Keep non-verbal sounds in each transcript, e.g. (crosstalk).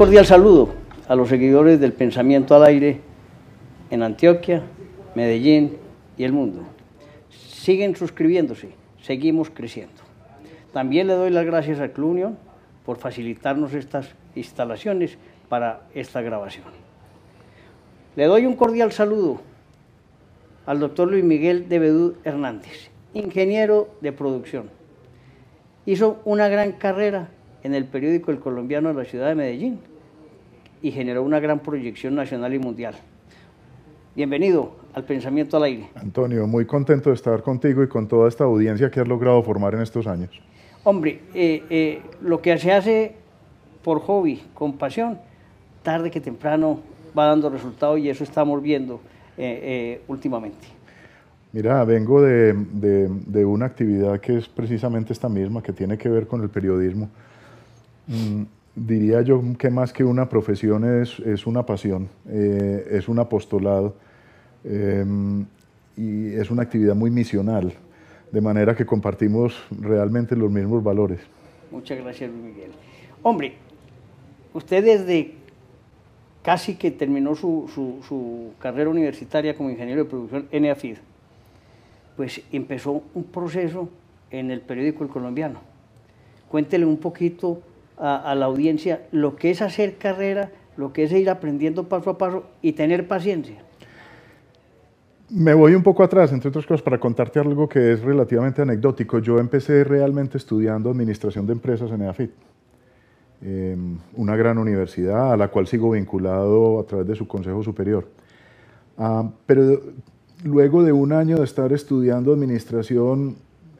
cordial saludo a los seguidores del pensamiento al aire en Antioquia, Medellín y el mundo. Siguen suscribiéndose, seguimos creciendo. También le doy las gracias a Clunion por facilitarnos estas instalaciones para esta grabación. Le doy un cordial saludo al doctor Luis Miguel de Bedú Hernández, ingeniero de producción. Hizo una gran carrera en el periódico El Colombiano de la ciudad de Medellín y generó una gran proyección nacional y mundial. Bienvenido al Pensamiento al Aire. Antonio, muy contento de estar contigo y con toda esta audiencia que has logrado formar en estos años. Hombre, eh, eh, lo que se hace por hobby, con pasión, tarde que temprano va dando resultados y eso estamos viendo eh, últimamente. Mira, vengo de, de, una actividad que es precisamente esta misma, que tiene que ver con el periodismo. Mm, diría yo que más que una profesión es, es una pasión, es un apostolado y es una actividad muy misional de manera que compartimos realmente los mismos valores. Muchas gracias, Miguel. Hombre, usted desde casi que terminó su, su, carrera universitaria como ingeniero de producción en EAFID, pues empezó un proceso en el periódico El Colombiano. Cuéntele un poquito a, a la audiencia lo que es hacer carrera, lo que es ir aprendiendo paso a paso y tener paciencia. Me voy un poco atrás, entre otras cosas, para contarte algo que es relativamente anecdótico. Yo empecé realmente estudiando Administración de Empresas en EAFIT, em, una gran universidad a la cual sigo vinculado a través de su Consejo Superior. Ah, pero luego de un año de estar estudiando Administración,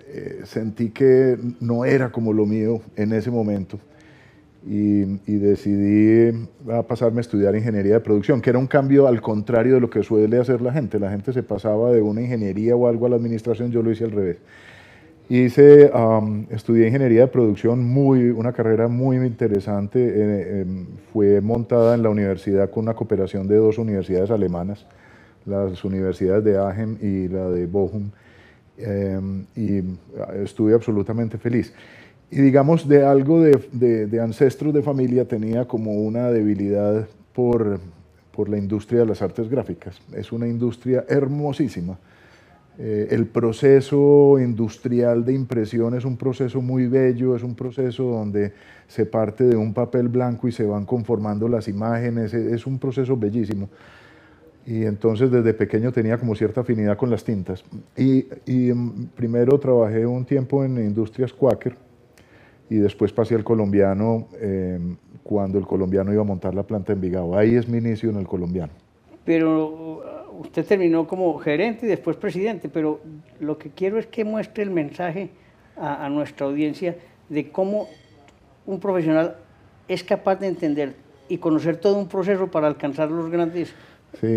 eh, sentí que no era como lo mío en ese momento y, decidí a pasarme a estudiar ingeniería de producción, que era un cambio al contrario de lo que suele hacer la gente. La gente se pasaba de una ingeniería o algo a la administración, yo lo hice al revés. Hice, estudié ingeniería de producción, muy, una carrera muy interesante. Eh, em, fue montada en la universidad con una cooperación de dos universidades alemanas, las universidades de Aachen y la de Bochum, em, y estuve absolutamente feliz y digamos de algo de, de, ancestros de familia tenía como una debilidad por, por, la industria de las artes gráficas. Es una industria hermosísima. Eh, el proceso industrial de impresión es un proceso muy bello, es un proceso donde se parte de un papel blanco y se van conformando las imágenes, es un proceso bellísimo. Y entonces desde pequeño tenía como cierta afinidad con las tintas. Y, y mm, primero trabajé un tiempo en Industrias Quaker, y después pasé al colombiano em, cuando el colombiano iba a montar la planta en Vigao. Ahí es mi inicio en el colombiano. Pero uh, usted terminó como gerente y después presidente, pero lo que quiero es que muestre el mensaje a, nuestra audiencia de cómo un profesional es capaz de entender y conocer todo un proceso para alcanzar los grandes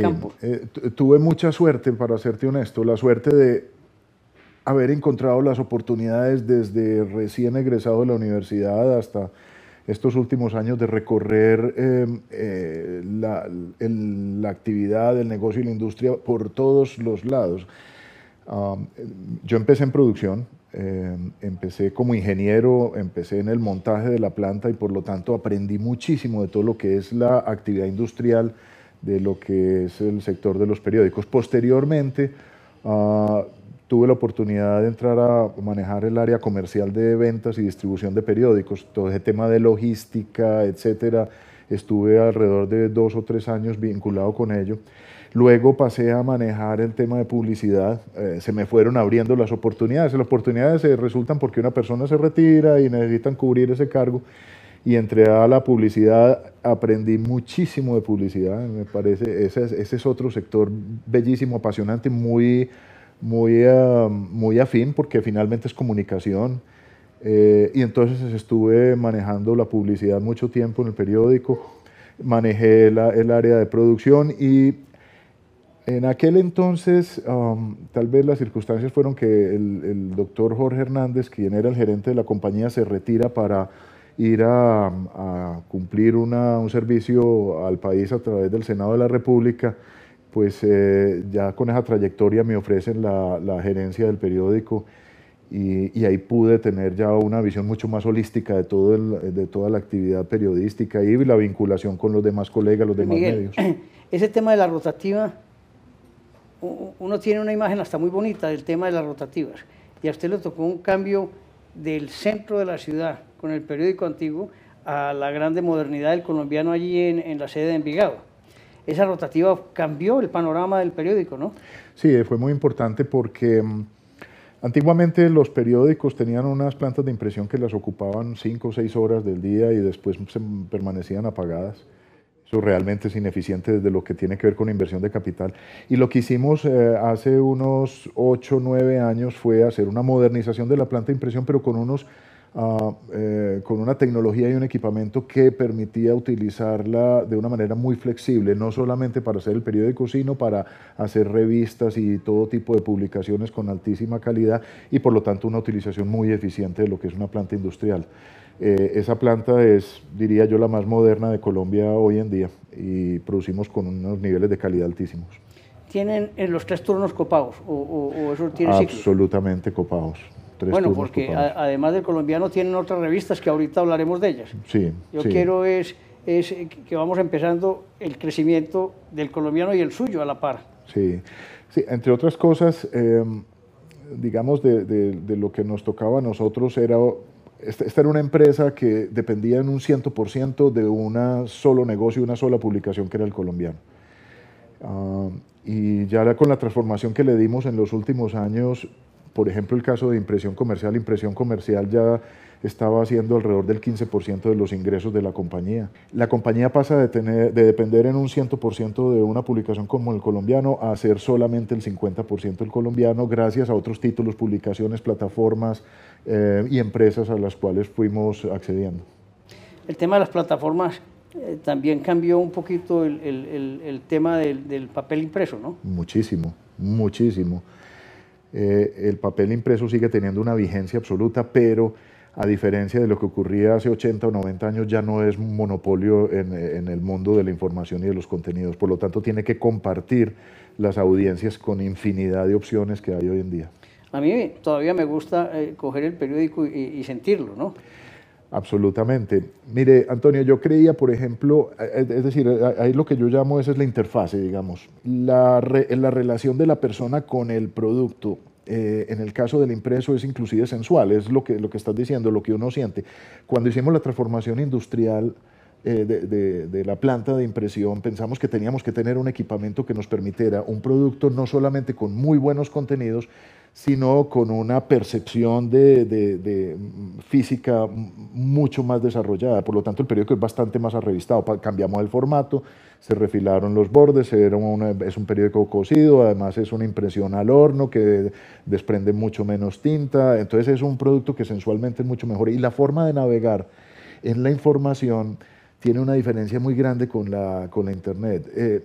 campos. Eh, tuve mucha suerte, para serte honesto, la suerte de haber encontrado las oportunidades desde recién egresado de la universidad hasta estos últimos años de recorrer em, eh, la, actividad, el negocio y la industria por todos los lados. yo empecé en producción, em, empecé como ingeniero, empecé en el montaje de la planta y por lo tanto aprendí muchísimo de todo lo que es la actividad industrial, de lo que es el sector de los periódicos. Posteriormente, ah, tuve la oportunidad de entrar a manejar el área comercial de ventas y distribución de periódicos, todo ese tema de logística, etcétera. Estuve alrededor de dos o tres años vinculado con ello. Luego pasé a manejar el tema de publicidad. Eh, se me fueron abriendo las oportunidades. Las oportunidades se resultan porque una persona se retira y necesitan cubrir ese cargo. Y entré a la publicidad, aprendí muchísimo de publicidad. Me parece, ese, ese es otro sector bellísimo, apasionante, muy muy, uh, muy afín porque finalmente es comunicación. Eh, y entonces estuve manejando la publicidad mucho tiempo en el periódico, manejé el área de producción y en aquel entonces um, tal vez las circunstancias fueron que el, doctor Jorge Hernández, quien era el gerente de la compañía, se retira para ir a, cumplir un servicio al país a través del Senado de la República pues eh, ya con esa trayectoria me ofrecen la, gerencia del periódico y, ahí pude tener ya una visión mucho más holística de, todo de toda la actividad periodística y la vinculación con los demás colegas, los demás medios. (clears throat) Ese tema de la rotativa, uno tiene una imagen hasta muy bonita del tema de las rotativas y a usted le tocó un cambio del centro de la ciudad con el periódico antiguo a la grande modernidad del colombiano allí en, en la sede de Envigado. Esa rotativa cambió el panorama del periódico, ¿no? Sí, fue muy importante porque mm, Antiguamente los periódicos tenían unas plantas de impresión que las ocupaban cinco o seis horas del día y después se permanecían apagadas. Eso realmente es ineficiente desde lo que tiene que ver con inversión de capital. Y lo que hicimos eh, hace unos ocho o nueve años fue hacer una modernización de la planta de impresión, pero con unos eh, con una tecnología y un equipamiento que permitía utilizarla de una manera muy flexible, no solamente para hacer el periódico, sino para hacer revistas y todo tipo de publicaciones con altísima calidad y por lo tanto una utilización muy eficiente de lo que es una planta industrial. Eh, esa planta es, diría yo, la más moderna de Colombia hoy en día y producimos con unos niveles de calidad altísimos. ¿Tienen en los tres turnos copados o, eso tiene Absolutamente copados bueno, porque además del colombiano tienen otras revistas que ahorita hablaremos de ellas. Sí. Yo quiero es, es que vamos empezando el crecimiento del colombiano y el suyo a la par. Sí, sí entre otras cosas, em, digamos, de, de, lo que nos tocaba a nosotros era, esta, era una empresa que dependía en un 100% de un solo negocio, una sola publicación que era el colombiano. Ah, y ya con la transformación que le dimos en los últimos años, por ejemplo, el caso de impresión comercial, impresión comercial ya estaba haciendo alrededor del 15% de los ingresos de la compañía. La compañía pasa de, tener, de depender en un 100% de una publicación como el colombiano a ser solamente el 50% el colombiano gracias a otros títulos, publicaciones, plataformas eh, y empresas a las cuales fuimos accediendo. El tema de las plataformas eh, también cambió un poquito el, el, el tema del, del papel impreso, ¿no? Muchísimo, muchísimo. Eh, el papel impreso sigue teniendo una vigencia absoluta, pero a diferencia de lo que ocurría hace 80 o 90 años, ya no es un monopolio en, el mundo de la información y de los contenidos. Por lo tanto, tiene que compartir las audiencias con infinidad de opciones que hay hoy en día. A mí todavía me gusta eh, coger el periódico y, sentirlo, ¿no? Absolutamente. Mire, Antonio, yo creía, por ejemplo, eh, es decir, ahí lo que yo llamo esa es la interfase, digamos, la, la relación de la persona con el producto. Eh, en el caso del impreso es inclusive sensual, es lo que, lo que estás diciendo, lo que uno siente. Cuando hicimos la transformación industrial eh, de, la planta de impresión, pensamos que teníamos que tener un equipamiento que nos permitiera un producto no solamente con muy buenos contenidos, sino con una percepción de, física mucho más desarrollada. Por lo tanto, el periódico es bastante más arrevistado. Cambiamos el formato, se refilaron los bordes, era es un periódico cosido, además es una impresión al horno que desprende mucho menos tinta. Entonces es un producto que sensualmente es mucho mejor. Y la forma de navegar en la información tiene una diferencia muy grande con la, con la Internet. Eh,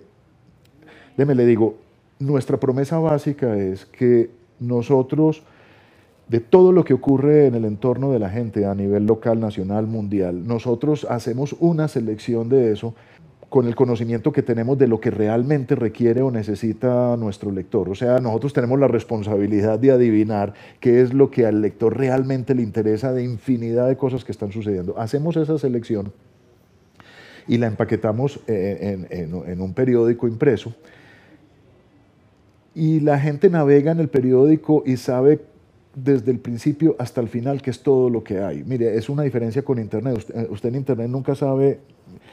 le digo, nuestra promesa básica es que nosotros, de todo lo que ocurre en el entorno de la gente a nivel local, nacional, mundial, nosotros hacemos una selección de eso con el conocimiento que tenemos de lo que realmente requiere o necesita nuestro lector. O sea, nosotros tenemos la responsabilidad de adivinar qué es lo que al lector realmente le interesa de infinidad de cosas que están sucediendo. Hacemos esa selección y la empaquetamos eh, en un periódico impreso. Y la gente navega en el periódico y sabe desde el principio hasta el final que es todo lo que hay. Mire, es una diferencia con Internet. Usted, en Internet nunca sabe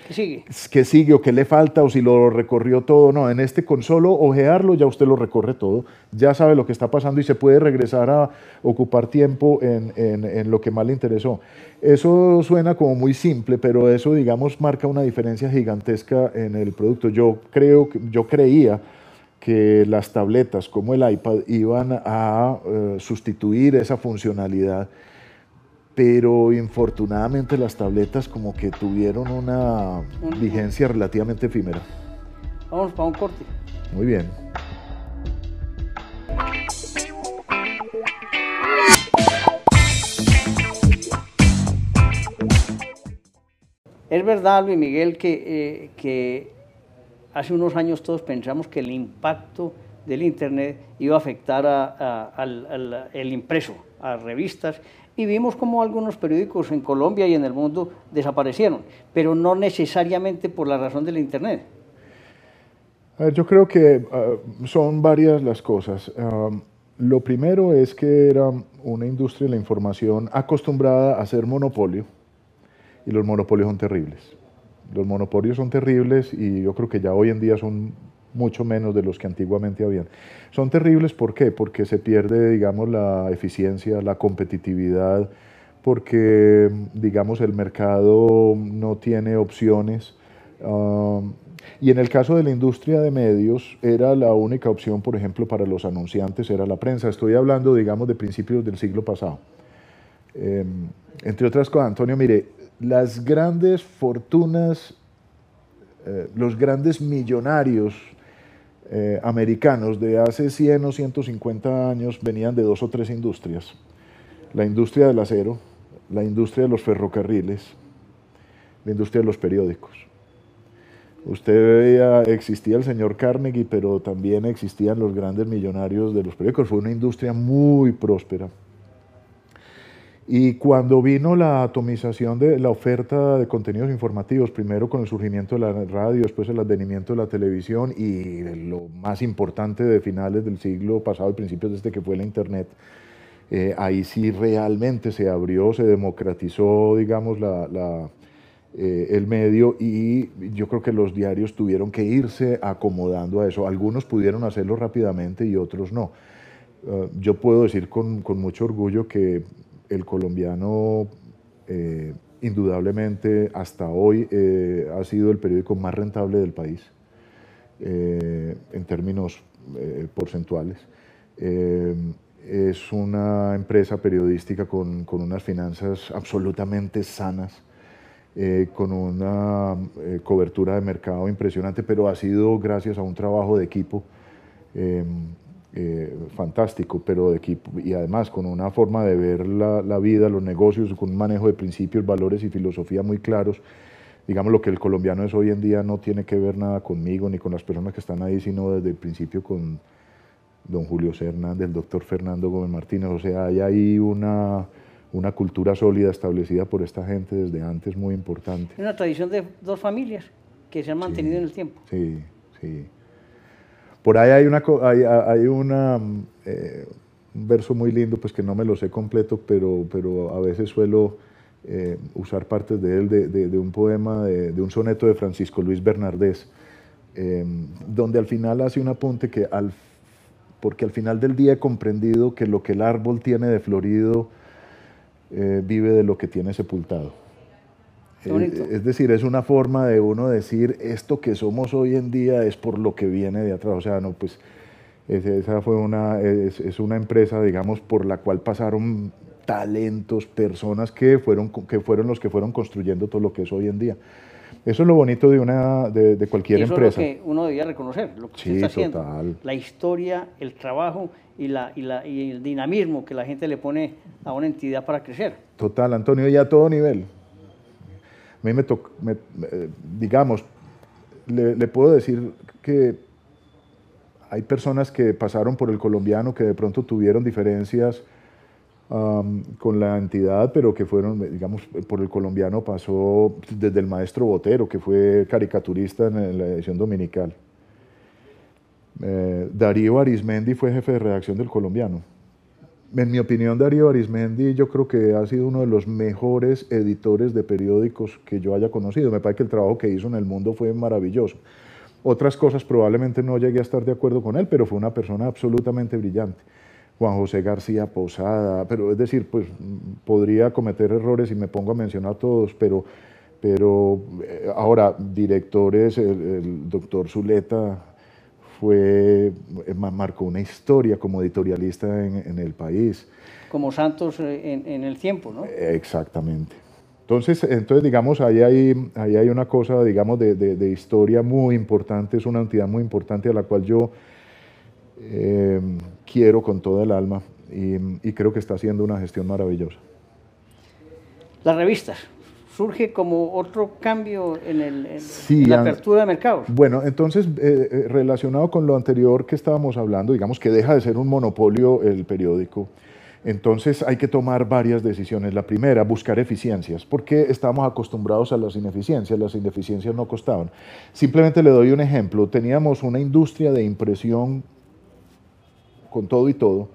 ¿Qué sigue? qué sigue o qué le falta o si lo recorrió todo. No, en este con solo ojearlo ya usted lo recorre todo, ya sabe lo que está pasando y se puede regresar a ocupar tiempo en, en lo que más le interesó. Eso suena como muy simple, pero eso, digamos, marca una diferencia gigantesca en el producto. Yo creo, yo creía que las tabletas como el iPad iban a eh, sustituir esa funcionalidad, pero infortunadamente las tabletas como que tuvieron una vigencia relativamente efímera. Vamos para un corte. Muy bien. Es verdad, Luis Miguel, que, eh, que Hace unos años todos pensamos que el impacto del Internet iba a afectar al, impreso, a revistas y vimos como algunos periódicos en Colombia y en el mundo desaparecieron, pero no necesariamente por la razón del Internet. A ver, yo creo que ah, son varias las cosas. Ah, lo primero es que era una industria de la información acostumbrada a ser monopolio y los monopolios son terribles. Los monopolios son terribles y yo creo que ya hoy en día son mucho menos de los que antiguamente habían. Son terribles, ¿por qué? Porque se pierde, digamos, la eficiencia, la competitividad, porque, digamos, el mercado no tiene opciones. Ah, y en el caso de la industria de medios, era la única opción, por ejemplo, para los anunciantes, era la prensa. Estoy hablando, digamos, de principios del siglo pasado. Em, entre otras cosas, Antonio, mire, las grandes fortunas, eh, los grandes millonarios eh, americanos de hace 100 o 150 años venían de dos o tres industrias. La industria del acero, la industria de los ferrocarriles, la industria de los periódicos. Usted veía, existía el señor Carnegie, pero también existían los grandes millonarios de los periódicos. Fue una industria muy próspera. Y cuando vino la atomización de la oferta de contenidos informativos, primero con el surgimiento de la radio, después el advenimiento de la televisión y lo más importante de finales del siglo pasado y principios de este que fue la Internet, eh, ahí sí realmente se abrió, se democratizó, digamos, la, eh, el medio y yo creo que los diarios tuvieron que irse acomodando a eso. Algunos pudieron hacerlo rápidamente y otros no. Eh, yo puedo decir con, con mucho orgullo que el colombiano eh, indudablemente hasta hoy eh, ha sido el periódico más rentable del país eh, en términos porcentuales. es una empresa periodística con, unas finanzas absolutamente sanas, con una cobertura de mercado impresionante, pero ha sido gracias a un trabajo de equipo eh, fantástico, pero de equipo, y además con una forma de ver la, vida, los negocios, con un manejo de principios, valores y filosofía muy claros. Digamos, lo que el colombiano es hoy en día no tiene que ver nada conmigo ni con las personas que están ahí, sino desde el principio con don Julio Hernández, el doctor Fernando Gómez Martínez. O sea, hay ahí una, una cultura sólida establecida por esta gente desde antes muy importante. Una tradición de dos familias que se han mantenido en el tiempo. Sí, sí. Por ahí hay, una, hay, una, eh, un verso muy lindo, pues que no me lo sé completo, pero, pero a veces suelo eh, usar partes de él, de, un poema, de, un soneto de Francisco Luis Bernardés, em, donde al final hace un apunte que, al, porque al final del día he comprendido que lo que el árbol tiene de florido eh, vive de lo que tiene sepultado. Es decir, es una forma de uno decir, esto que somos hoy en día es por lo que viene de atrás. O sea, no, pues esa fue una, es, una empresa, digamos, por la cual pasaron talentos, personas que fueron, que fueron los que fueron construyendo todo lo que es hoy en día. Eso es lo bonito de, una, de, cualquier eso empresa. Es lo que uno debía reconocer, lo que se está haciendo. La historia, el trabajo y, la, y, la, y el dinamismo que la gente le pone a una entidad para crecer. Total, Antonio, y a todo nivel a mí me, tocó, digamos, le, puedo decir que hay personas que pasaron por el colombiano que de pronto tuvieron diferencias con la entidad, pero que fueron, digamos, por el colombiano pasó desde el maestro Botero, que fue caricaturista en la edición dominical. Eh, Darío Arismendi fue jefe de redacción del colombiano en mi opinión, Darío Arismendi yo creo que ha sido uno de los mejores editores de periódicos que yo haya conocido. Me parece que el trabajo que hizo en el mundo fue maravilloso. Otras cosas probablemente no llegué a estar de acuerdo con él, pero fue una persona absolutamente brillante. Juan José García Posada, pero es decir, pues podría cometer errores y me pongo a mencionar a todos, pero, pero eh, ahora directores, el, el doctor Zuleta, fue, marcó una historia como editorialista en, el país. Como Santos eh, en, el tiempo, ¿no? Exactamente. Entonces, entonces digamos, ahí hay, ahí hay una cosa, digamos, de, historia muy importante, es una entidad muy importante a la cual yo eh, quiero con toda el alma y, y creo que está haciendo una gestión maravillosa. Las revistas, surge como otro cambio en, la apertura de mercados. Bueno, entonces, eh, eh, relacionado con lo anterior que estábamos hablando, digamos que deja de ser un monopolio el periódico, Entonces hay que tomar varias decisiones. La primera, buscar eficiencias, porque estamos acostumbrados a las ineficiencias, las ineficiencias no costaban. Simplemente le doy un ejemplo, teníamos una industria de impresión con todo y todo,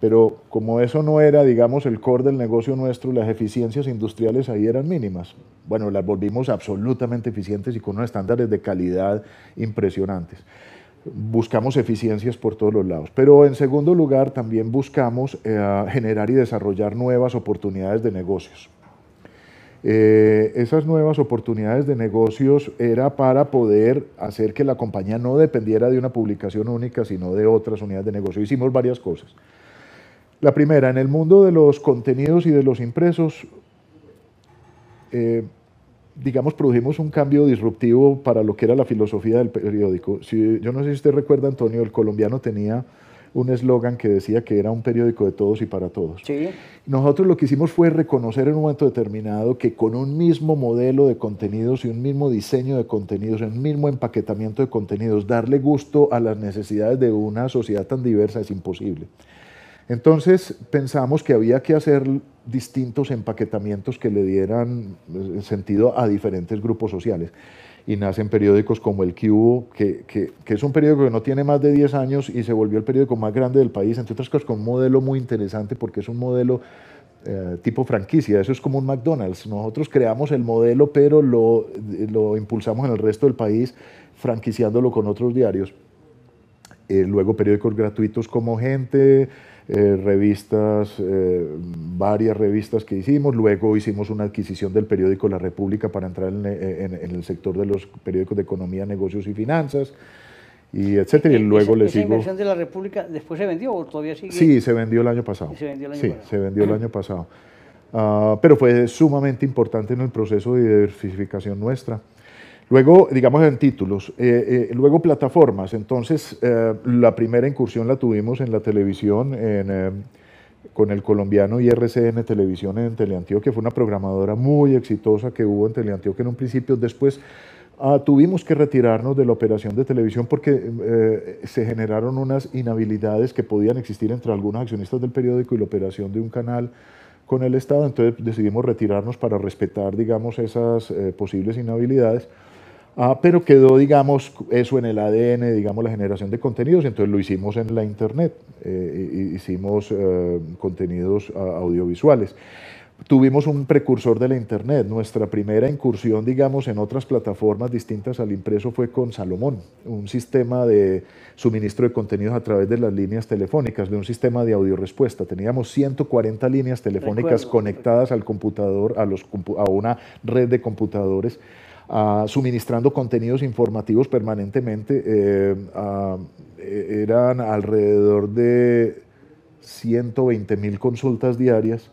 pero como eso no era, digamos, el core del negocio nuestro, las eficiencias industriales ahí eran mínimas. Bueno, las volvimos absolutamente eficientes y con unos estándares de calidad impresionantes buscamos eficiencias por todos los lados. Pero en segundo lugar, también buscamos eh, generar y desarrollar nuevas oportunidades de negocios. Eh, esas nuevas oportunidades de negocios era para poder hacer que la compañía no dependiera de una publicación única, sino de otras unidades de negocio. Hicimos varias cosas. La primera, en el mundo de los contenidos y de los impresos, eh, digamos, produjimos un cambio disruptivo para lo que era la filosofía del periódico. Si, yo no sé si usted recuerda, Antonio, el colombiano tenía un eslogan que decía que era un periódico de todos y para todos. Sí. Nosotros lo que hicimos fue reconocer en un momento determinado que con un mismo modelo de contenidos y un mismo diseño de contenidos, un mismo empaquetamiento de contenidos, darle gusto a las necesidades de una sociedad tan diversa es imposible. Entonces pensamos que había que hacer distintos empaquetamientos que le dieran eh, sentido a diferentes grupos sociales. Y nacen periódicos como El Cubo, que, que, es un periódico que no tiene más de 10 años y se volvió el periódico más grande del país, entre otras cosas con un modelo muy interesante porque es un modelo eh, tipo franquicia, eso es como un McDonald's. Nosotros creamos el modelo, pero lo, lo impulsamos en el resto del país, franquiciándolo con otros diarios. Eh, luego periódicos gratuitos como Gente, eh, revistas, eh, varias revistas que hicimos. Luego hicimos una adquisición del periódico La República para entrar en, el sector de los periódicos de economía, negocios y finanzas, y etcétera. Y luego les ¿Esa inversión de La República después se vendió o todavía sigue? Sí, se vendió el año pasado. Se vendió el año sí, pasado. se vendió el año pasado. Ah, pero fue sumamente importante en el proceso de diversificación nuestra. Luego, digamos en títulos, eh, eh, luego plataformas. Entonces, eh, la primera incursión la tuvimos en la televisión, con el colombiano IRCN Televisión en Teleantioquia, fue una programadora muy exitosa que hubo en Teleantioquia en un principio. Después ah, tuvimos que retirarnos de la operación de televisión porque se generaron unas inhabilidades que podían existir entre algunos accionistas del periódico y la operación de un canal con el Estado. Entonces decidimos retirarnos para respetar, digamos, esas posibles inhabilidades. Ah, pero quedó, digamos, eso en el ADN, digamos, la generación de contenidos, entonces lo hicimos en la Internet, eh, hicimos eh, contenidos audiovisuales. Tuvimos un precursor de la Internet, nuestra primera incursión, digamos, en otras plataformas distintas al impreso fue con Salomón, un sistema de suministro de contenidos a través de las líneas telefónicas, de un sistema de audio-respuesta. Teníamos 140 líneas telefónicas conectadas al computador, a, los, a una red de computadores suministrando contenidos informativos permanentemente. Eh, e, eran alrededor de 120 mil consultas diarias.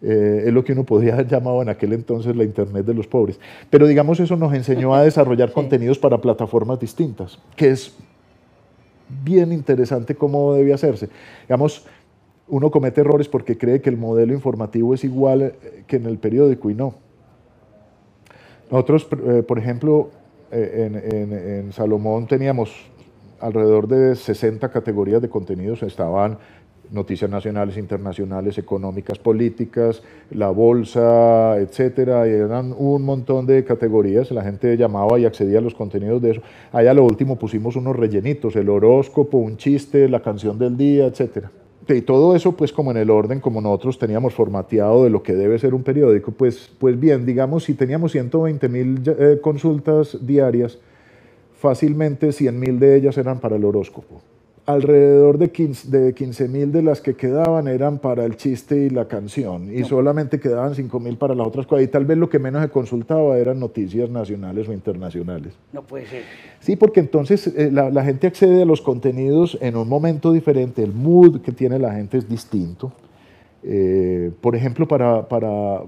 Eh, es lo que uno podía haber llamado en aquel entonces la Internet de los pobres. Pero digamos, eso nos enseñó a desarrollar (laughs) contenidos para plataformas distintas, que es bien interesante cómo debe hacerse. Digamos, uno comete errores porque cree que el modelo informativo es igual que en el periódico y no. Nosotros, eh, por ejemplo, eh, en, Salomón teníamos alrededor de 60 categorías de contenidos, estaban noticias nacionales, internacionales, económicas, políticas, la bolsa, etcétera, y eran un montón de categorías, la gente llamaba y accedía a los contenidos de eso. Allá lo último pusimos unos rellenitos, el horóscopo, un chiste, la canción del día, etcétera y todo eso, pues como en el orden, como nosotros teníamos formateado de lo que debe ser un periódico, pues, pues bien, digamos, si teníamos 120 mil eh, consultas diarias, fácilmente 100 mil de ellas eran para el horóscopo alrededor de 15 mil de, las que quedaban eran para el chiste y la canción, y solamente quedaban 5 mil para las otras cosas. Y tal vez lo que menos se consultaba eran noticias nacionales o internacionales. No puede ser. Sí, porque entonces eh, la, gente accede a los contenidos en un momento diferente, el mood que tiene la gente es distinto. Eh, por ejemplo, para, para,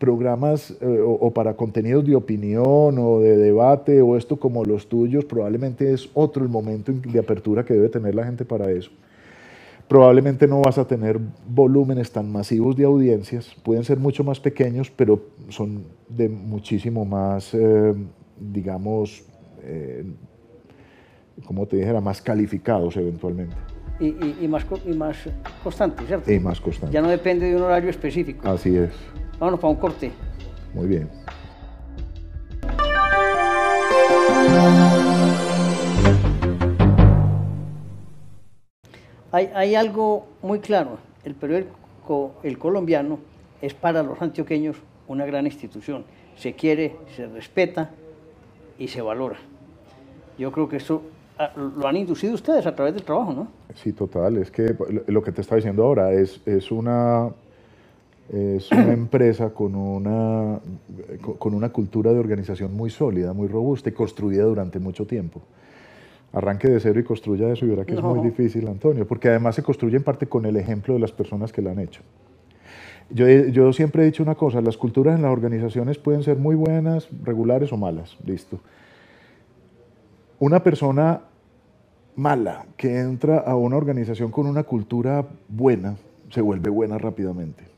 programas eh, o, para contenidos de opinión o de debate o esto como los tuyos, probablemente es otro el momento de apertura que debe tener la gente para eso. Probablemente no vas a tener volúmenes tan masivos de audiencias, pueden ser mucho más pequeños, pero son de muchísimo más, eh, digamos, eh, como te dijera, más calificados eventualmente. y, más, y más constante, ¿cierto? Y más constante. Ya no depende de un horario específico. Así es. Vámonos para un corte. Muy bien. Hay, hay algo muy claro. El periódico El Colombiano es para los antioqueños una gran institución. Se quiere, se respeta y se valora. Yo creo que eso ah, lo han inducido ustedes a través del trabajo, ¿no? Sí, total. Es que lo que te estaba diciendo ahora es, es una es una empresa con una, con una cultura de organización muy sólida, muy robusta y construida durante mucho tiempo. Arranque de cero y construya eso y verá que es muy difícil, Antonio, porque además se construye en parte con el ejemplo de las personas que la han hecho. Yo, yo siempre he dicho una cosa, las culturas en las organizaciones pueden ser muy buenas, regulares o malas, listo. Una persona mala que entra a una organización con una cultura buena, se vuelve buena rápidamente.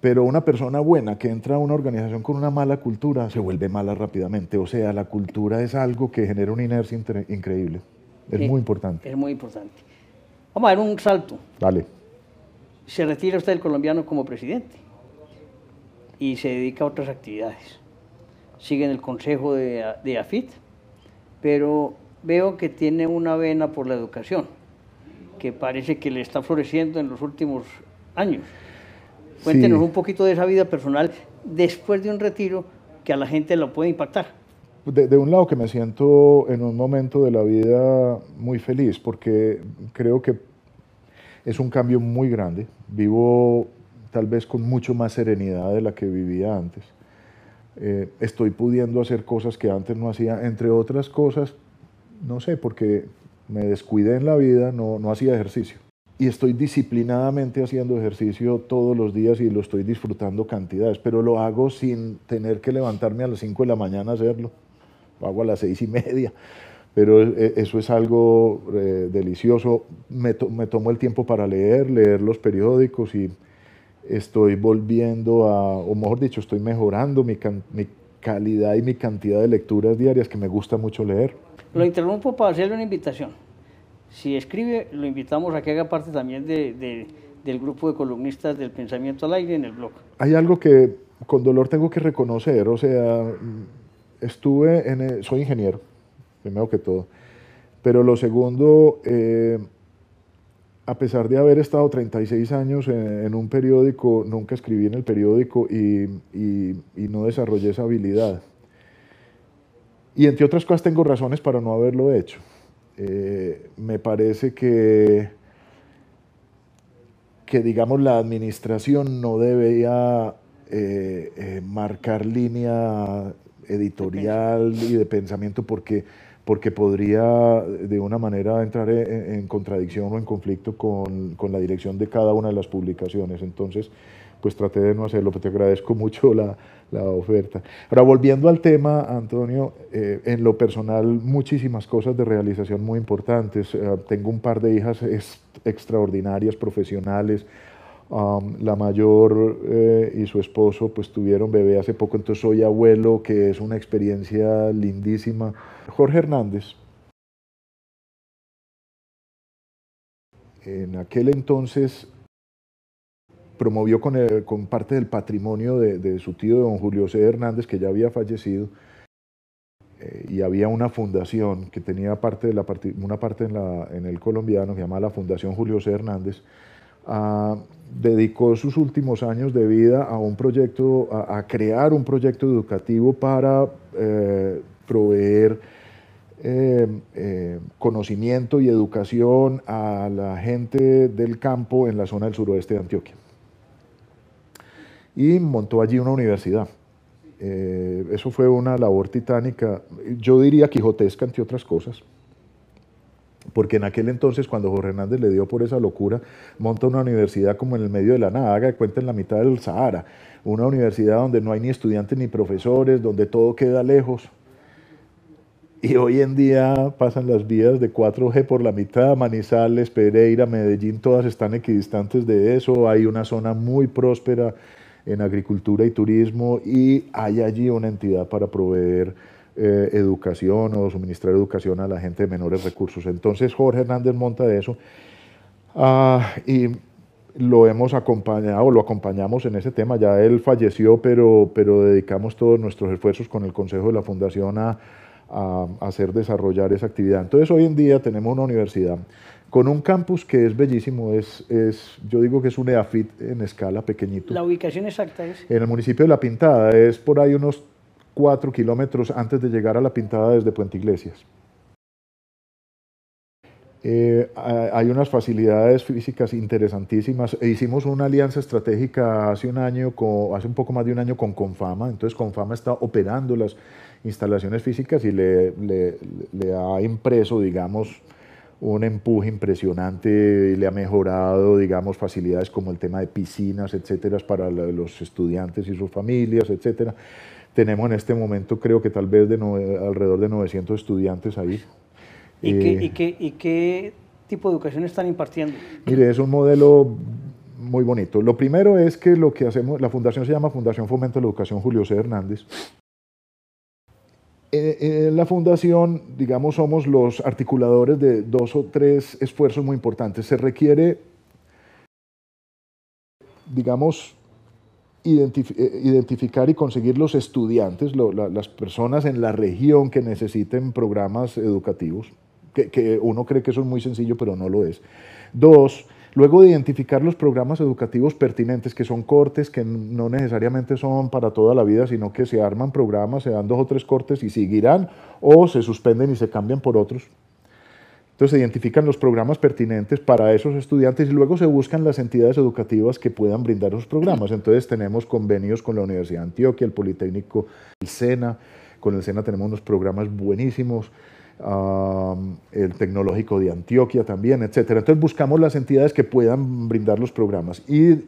Pero una persona buena que entra a una organización con una mala cultura se vuelve mala rápidamente. O sea, la cultura es algo que genera una inercia increíble. Es muy importante. Es muy importante. Vamos a dar un salto. Dale. Se retira usted del colombiano como presidente y se dedica a otras actividades. Sigue en el consejo de, de AFIT, pero veo que tiene una vena por la educación, que parece que le está floreciendo en los últimos años. Cuéntenos un poquito de esa vida personal después de un retiro que a la gente lo puede impactar. De, un lado que me siento en un momento de la vida muy feliz porque creo que es un cambio muy grande. Vivo tal vez con mucho más serenidad de la que vivía antes. Eh, estoy pudiendo hacer cosas que antes no hacía, entre otras cosas, no sé, porque me descuidé en la vida, no, no hacía ejercicio y estoy disciplinadamente haciendo ejercicio todos los días y lo estoy disfrutando cantidades, pero lo hago sin tener que levantarme a las 5 de la mañana a hacerlo, lo hago a las 6 y media, pero e, eso es algo eh, delicioso. Me, me, tomo el tiempo para leer, leer los periódicos y estoy volviendo a, o mejor dicho, estoy mejorando mi, mi calidad y mi cantidad de lecturas diarias que me gusta mucho leer. Lo interrumpo para hacerle una invitación si escribe, lo invitamos a que haga parte también de, del grupo de columnistas del Pensamiento al Aire en el blog. Hay algo que con dolor tengo que reconocer, o sea, estuve en, soy ingeniero, primero que todo, pero lo segundo, eh, a pesar de haber estado 36 años en, un periódico, nunca escribí en el periódico y, y no desarrollé esa habilidad. Y entre otras cosas tengo razones para no haberlo hecho. Eh, me parece que, que, digamos, la administración no debería eh, eh, marcar línea editorial y de pensamiento porque, porque podría de una manera entrar en, contradicción o en conflicto con, con, la dirección de cada una de las publicaciones. Entonces, pues traté de no hacerlo, pero te agradezco mucho la, la oferta. Ahora, volviendo al tema, Antonio, eh, en lo personal, muchísimas cosas de realización muy importantes. Eh, tengo un par de hijas extraordinarias, profesionales. Um, la mayor eh, y su esposo pues tuvieron bebé hace poco, entonces soy abuelo, que es una experiencia lindísima. Jorge Hernández, en aquel entonces promovió con, parte del patrimonio de, su tío, don Julio C. Hernández, que ya había fallecido, eh, y había una fundación que tenía parte de la una parte en, el colombiano, que se llama la Fundación Julio C. Hernández, ah, dedicó sus últimos años de vida a un proyecto, a, crear un proyecto educativo para eh, proveer eh, conocimiento y educación a la gente del campo en la zona del suroeste de Antioquia y montó allí una universidad. Eh, eso fue una labor titánica, yo diría quijotesca entre otras cosas, porque en aquel entonces cuando Jorge Hernández le dio por esa locura, monta una universidad como en el medio de la nada, haga de cuenta en la mitad del Sahara, una universidad donde no hay ni estudiantes ni profesores, donde todo queda lejos. Y hoy en día pasan las vías de 4G por la mitad, Manizales, Pereira, Medellín, todas están equidistantes de eso, hay una zona muy próspera en agricultura y turismo y hay allí una entidad para proveer eh, educación o suministrar educación a la gente de menores recursos. Entonces Jorge Hernández monta eso Ah, y lo hemos acompañado, lo acompañamos en ese tema. Ya él falleció, pero, pero dedicamos todos nuestros esfuerzos con el Consejo de la Fundación a, a hacer desarrollar esa actividad. Entonces hoy en día tenemos una universidad con un campus que es bellísimo, es, es, yo digo que es un EAFIT en escala pequeñito. ¿La ubicación exacta es? En el municipio de La Pintada, es por ahí unos cuatro kilómetros antes de llegar a La Pintada desde Puente Iglesias. Eh, hay unas facilidades físicas interesantísimas. E hicimos una alianza estratégica hace un año, con, hace un poco más de un año con Confama. Entonces Confama está operando las instalaciones físicas y le, le, le ha impreso, digamos, un empuje impresionante y le ha mejorado, digamos, facilidades como el tema de piscinas, etcétera, para los estudiantes y sus familias, etcétera. Tenemos en este momento, creo que tal vez de alrededor de 900 estudiantes ahí. ¿Y, qué, y, qué, ¿Y qué tipo de educación están impartiendo? Mire, es un modelo muy bonito. Lo primero es que lo que hacemos, la fundación se llama Fundación Fomento de la Educación Julio C. Hernández. Eh, en la fundación, digamos, somos los articuladores de dos o tres esfuerzos muy importantes. Se requiere, digamos, eh, identificar y conseguir los estudiantes, las personas en la región que necesiten programas educativos, que, que uno cree que eso es muy sencillo, pero no lo es. Dos, Luego de identificar los programas educativos pertinentes, que son cortes que no necesariamente son para toda la vida, sino que se arman programas, se dan dos o tres cortes y seguirán, o se suspenden y se cambian por otros. Entonces se identifican los programas pertinentes para esos estudiantes y luego se buscan las entidades educativas que puedan brindar esos programas. Entonces tenemos convenios con la Universidad de Antioquia, el Politécnico, el SENA. Con el SENA tenemos unos programas buenísimos el Tecnológico de Antioquia también, etcétera. Entonces buscamos las entidades que puedan brindar los programas y eh,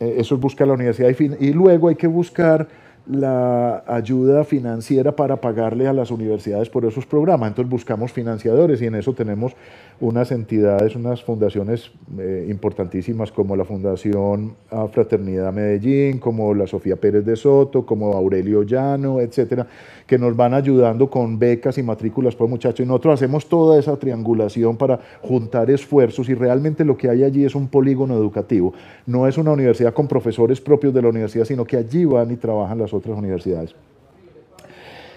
eso busca la universidad y, y luego hay que buscar la ayuda financiera para pagarle a las universidades por esos programas. Entonces buscamos financiadores y en eso tenemos unas entidades, unas fundaciones eh, importantísimas como la Fundación Fraternidad Medellín, como la Sofía Pérez de Soto, como Aurelio Llano, etcétera, que nos van ayudando con becas y matrículas por muchachos. Y nosotros hacemos toda esa triangulación para juntar esfuerzos y realmente lo que hay allí es un polígono educativo. No es una universidad con profesores propios de la universidad, sino que allí van y trabajan las otras universidades.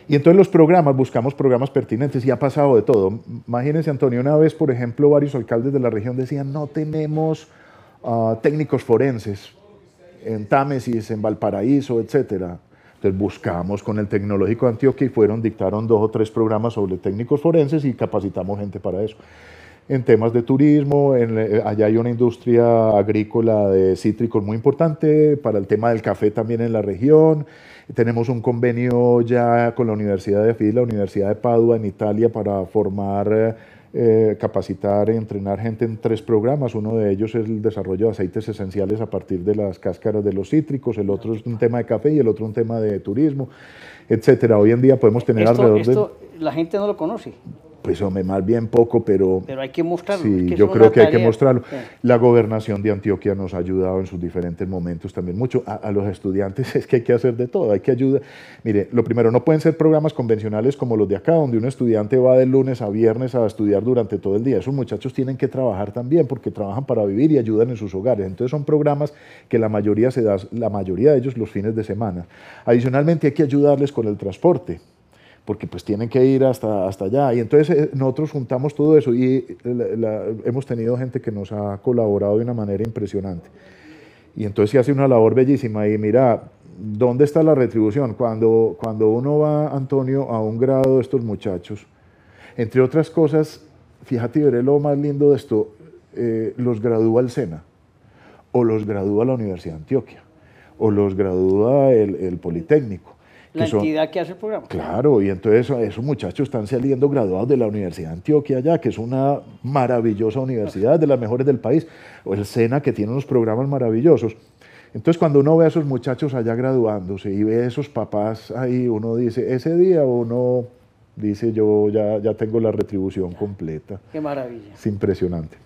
Y entonces los programas, buscamos programas pertinentes y ha pasado de todo. Imagínense, Antonio, una vez, por ejemplo, varios alcaldes de la región decían, no tenemos ah, técnicos forenses en Támesis, en Valparaíso, etcétera. Entonces buscamos con el Tecnológico de Antioquia y fueron, dictaron dos o tres programas sobre técnicos forenses y capacitamos gente para eso en temas de turismo, en, eh, allá hay una industria agrícola de cítricos muy importante, para el tema del café también en la región. Tenemos un convenio ya con la Universidad de FID, la Universidad de Padua en Italia para formar, eh, capacitar entrenar gente en tres programas. Uno de ellos es el desarrollo de aceites esenciales a partir de las cáscaras de los cítricos, el otro es un tema de café y el otro un tema de turismo, etcétera. Hoy en día podemos tener alrededor de... La gente no lo conoce pues hombre, más bien poco, pero... Pero hay que mostrarlo. Sí, yo creo que hay que mostrarlo. La gobernación de Antioquia nos ha ayudado en sus diferentes momentos también mucho. A, los estudiantes (laughs) es que hay que hacer de todo, hay que ayudar. Mire, lo primero, no pueden ser programas convencionales como los de acá, donde un estudiante va de lunes a viernes a estudiar durante todo el día. Esos muchachos tienen que trabajar también porque trabajan para vivir y ayudan en sus hogares. Entonces son programas que la mayoría se da, la mayoría de ellos los fines de semana. Adicionalmente hay que ayudarles con el transporte porque pues tienen que ir hasta, hasta allá. Y entonces eh, nosotros juntamos todo eso y hemos tenido gente que nos ha colaborado de una manera impresionante. Y entonces se hace una labor bellísima y mira, ¿dónde está la retribución? Cuando, cuando uno va, Antonio, a un grado de estos muchachos, entre otras cosas, fíjate, veré lo más lindo de esto, eh, los gradúa el SENA, o los gradúa la Universidad de Antioquia, o los gradúa el, el Politécnico la entidad que hace el programa. Claro, y entonces esos muchachos están saliendo graduados de la Universidad de Antioquia ya, que es una maravillosa universidad, de las mejores del país, o el SENA, que tiene unos programas maravillosos. Entonces cuando uno ve a esos muchachos allá graduándose y ve a esos papás ahí, uno dice, ese día uno dice, yo ya, ya tengo la retribución completa. Qué maravilla. Es impresionante.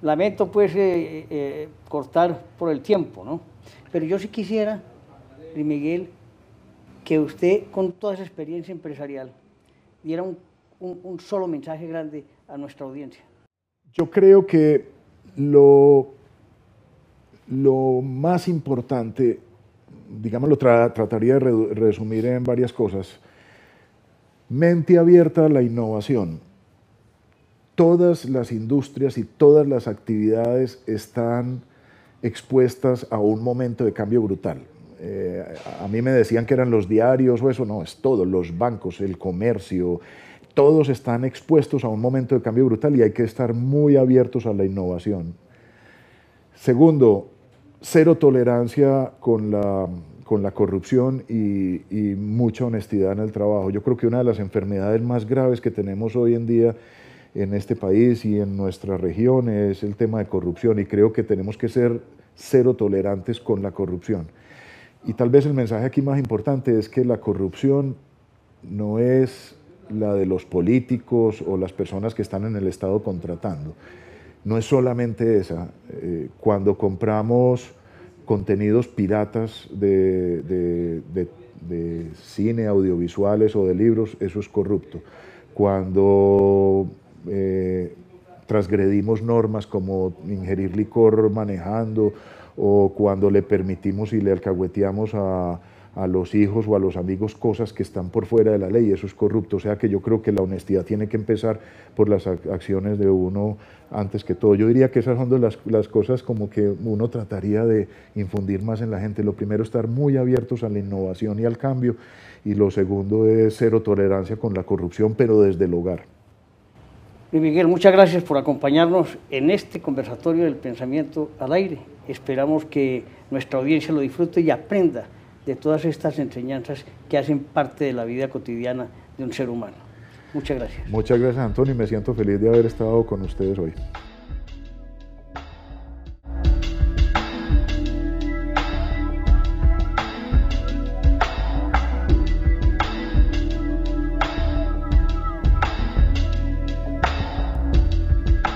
Lamento pues eh, eh, cortar por el tiempo, ¿no? Pero yo sí quisiera, Miguel, que usted, con toda esa experiencia empresarial, diera un, solo mensaje grande a nuestra audiencia. Yo creo que Lo, lo más importante, digamos, lo trataría de resumir en varias cosas. Mente abierta a la innovación. Todas las industrias y todas las actividades están expuestas a un momento de cambio brutal. Eh, a mí me decían que eran los diarios o eso, no, es todo, los bancos, el comercio, todos están expuestos a un momento de cambio brutal y hay que estar muy abiertos a la innovación. Segundo, cero tolerancia con la, con la corrupción y, mucha honestidad en el trabajo. Yo creo que una de las enfermedades más graves que tenemos hoy en día en este país y en nuestra región es el tema de corrupción y creo que tenemos que ser cero tolerantes con la corrupción. Y tal vez el mensaje aquí más importante es que la corrupción no es la de los políticos o las personas que están en el Estado contratando. No es solamente esa. Eh, cuando compramos contenidos piratas de, cine, audiovisuales o de libros, eso es corrupto. Cuando eh, transgredimos normas como ingerir licor manejando o cuando le permitimos y le alcahueteamos a, a los hijos o a los amigos cosas que están por fuera de la ley, eso es corrupto. O sea que yo creo que la honestidad tiene que empezar por las acciones de uno antes que todo. Yo diría que esas son las, las cosas como que uno trataría de infundir más en la gente. Lo primero, estar muy abiertos a la innovación y al cambio. Y lo segundo es cero tolerancia con la corrupción, pero desde el hogar. Luis Miguel, muchas gracias por acompañarnos en este conversatorio del pensamiento al aire. Esperamos que nuestra audiencia lo disfrute y aprenda de todas estas enseñanzas que hacen parte de la vida cotidiana de un ser humano. Muchas gracias. Muchas gracias, Antonio, me siento feliz de haber estado con ustedes hoy.